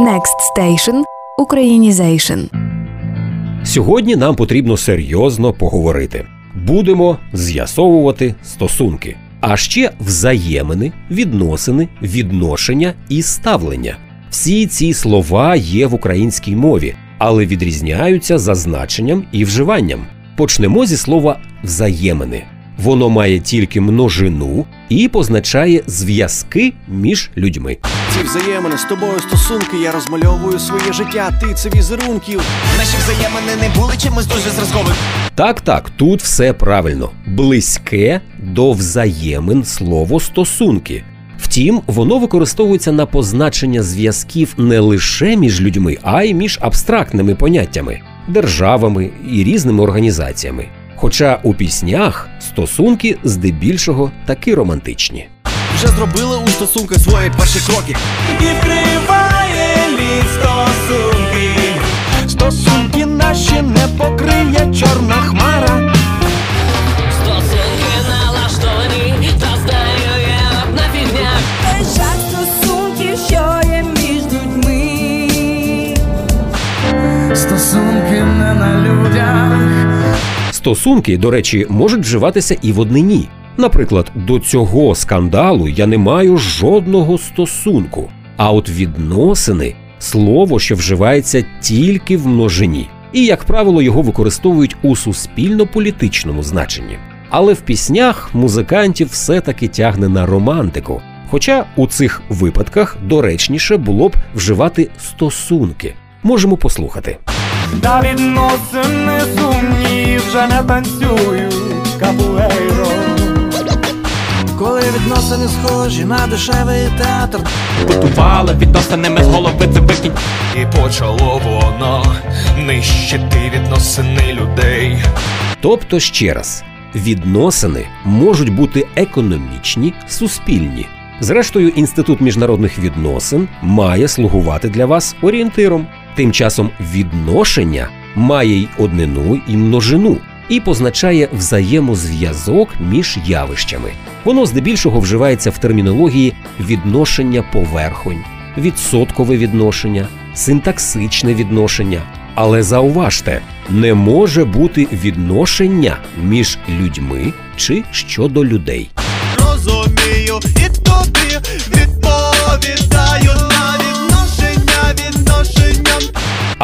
Next Station – Українізейшн. Сьогодні нам потрібно серйозно поговорити. Будемо з'ясовувати стосунки, а ще взаємини, відносини, відношення і ставлення. Всі ці слова є в українській мові, але відрізняються за значенням і вживанням. Почнемо зі слова взаємини. Воно має тільки множину і позначає зв'язки між людьми. Ці взаємини з тобою стосунки, я розмальовую своє життя, ти це візерунків. Наші взаємини не були чимось дуже зразковим. Так, так, тут все правильно. Близьке до взаємин слово стосунки. Втім, воно використовується на позначення зв'язків не лише між людьми, а й між абстрактними поняттями, державами і різними організаціями. Хоча у піснях стосунки здебільшого таки романтичні. Вже зробили у стосунках свої перші кроки. І вкриває лід стосунки. Стосунки наші не покриє чорна хмара. Стосунки налаштовані, та знаю я одна фігня. Жах стосунків, що є між людьми. Стосунки не на людях. Стосунки, до речі, можуть вживатися і в однині. Наприклад, до цього скандалу я не маю жодного стосунку. А от відносини слово, що вживається тільки в множині, і, як правило, його використовують у суспільно-політичному значенні. Але в піснях музикантів все-таки тягне на романтику. Хоча у цих випадках доречніше було б вживати стосунки. Можемо послухати. Та відносини сумні вже не танцюють капуейро. Коли відносини схожі на дешевий театр. Готували відносинами з голови це викинь. І почало воно нищити відносини людей. Тобто, ще раз, відносини можуть бути економічні, суспільні. Зрештою, інститут міжнародних відносин має слугувати для вас орієнтиром. Тим часом відношення має й однину і множину і позначає взаємозв'язок між явищами. Воно здебільшого вживається в термінології відношення поверхонь, відсоткове відношення, синтаксичне відношення. Але зауважте, не може бути відношення між людьми чи щодо людей. Розумію і тобі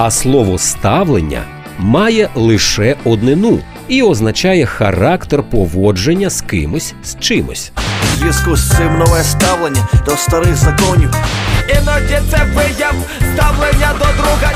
А слово ставлення має лише однину і означає характер поводження з кимось з чимось. У зв'язку з цим нове ставлення до старих законів. Іноді це вияв ставлення до друга.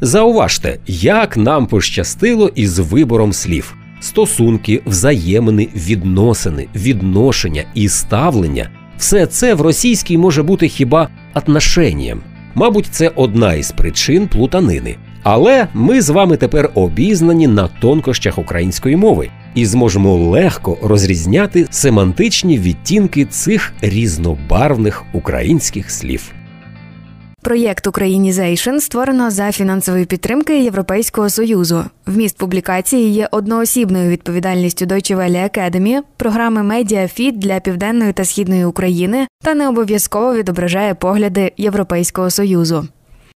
Зауважте, як нам пощастило із вибором слів. Стосунки, взаємини, відносини, відношення і ставлення все це в російській може бути хіба отношенням. Мабуть, це одна із причин плутанини. Але ми з вами тепер обізнані на тонкощах української мови і зможемо легко розрізняти семантичні відтінки цих різнобарвних українських слів. Проєкт Українізейшн створено за фінансової підтримки Європейського союзу. Вміст публікації є одноосібною відповідальністю Deutsche Welle Academy, програми Медіафіт для південної та східної України та не обов'язково відображає погляди Європейського союзу.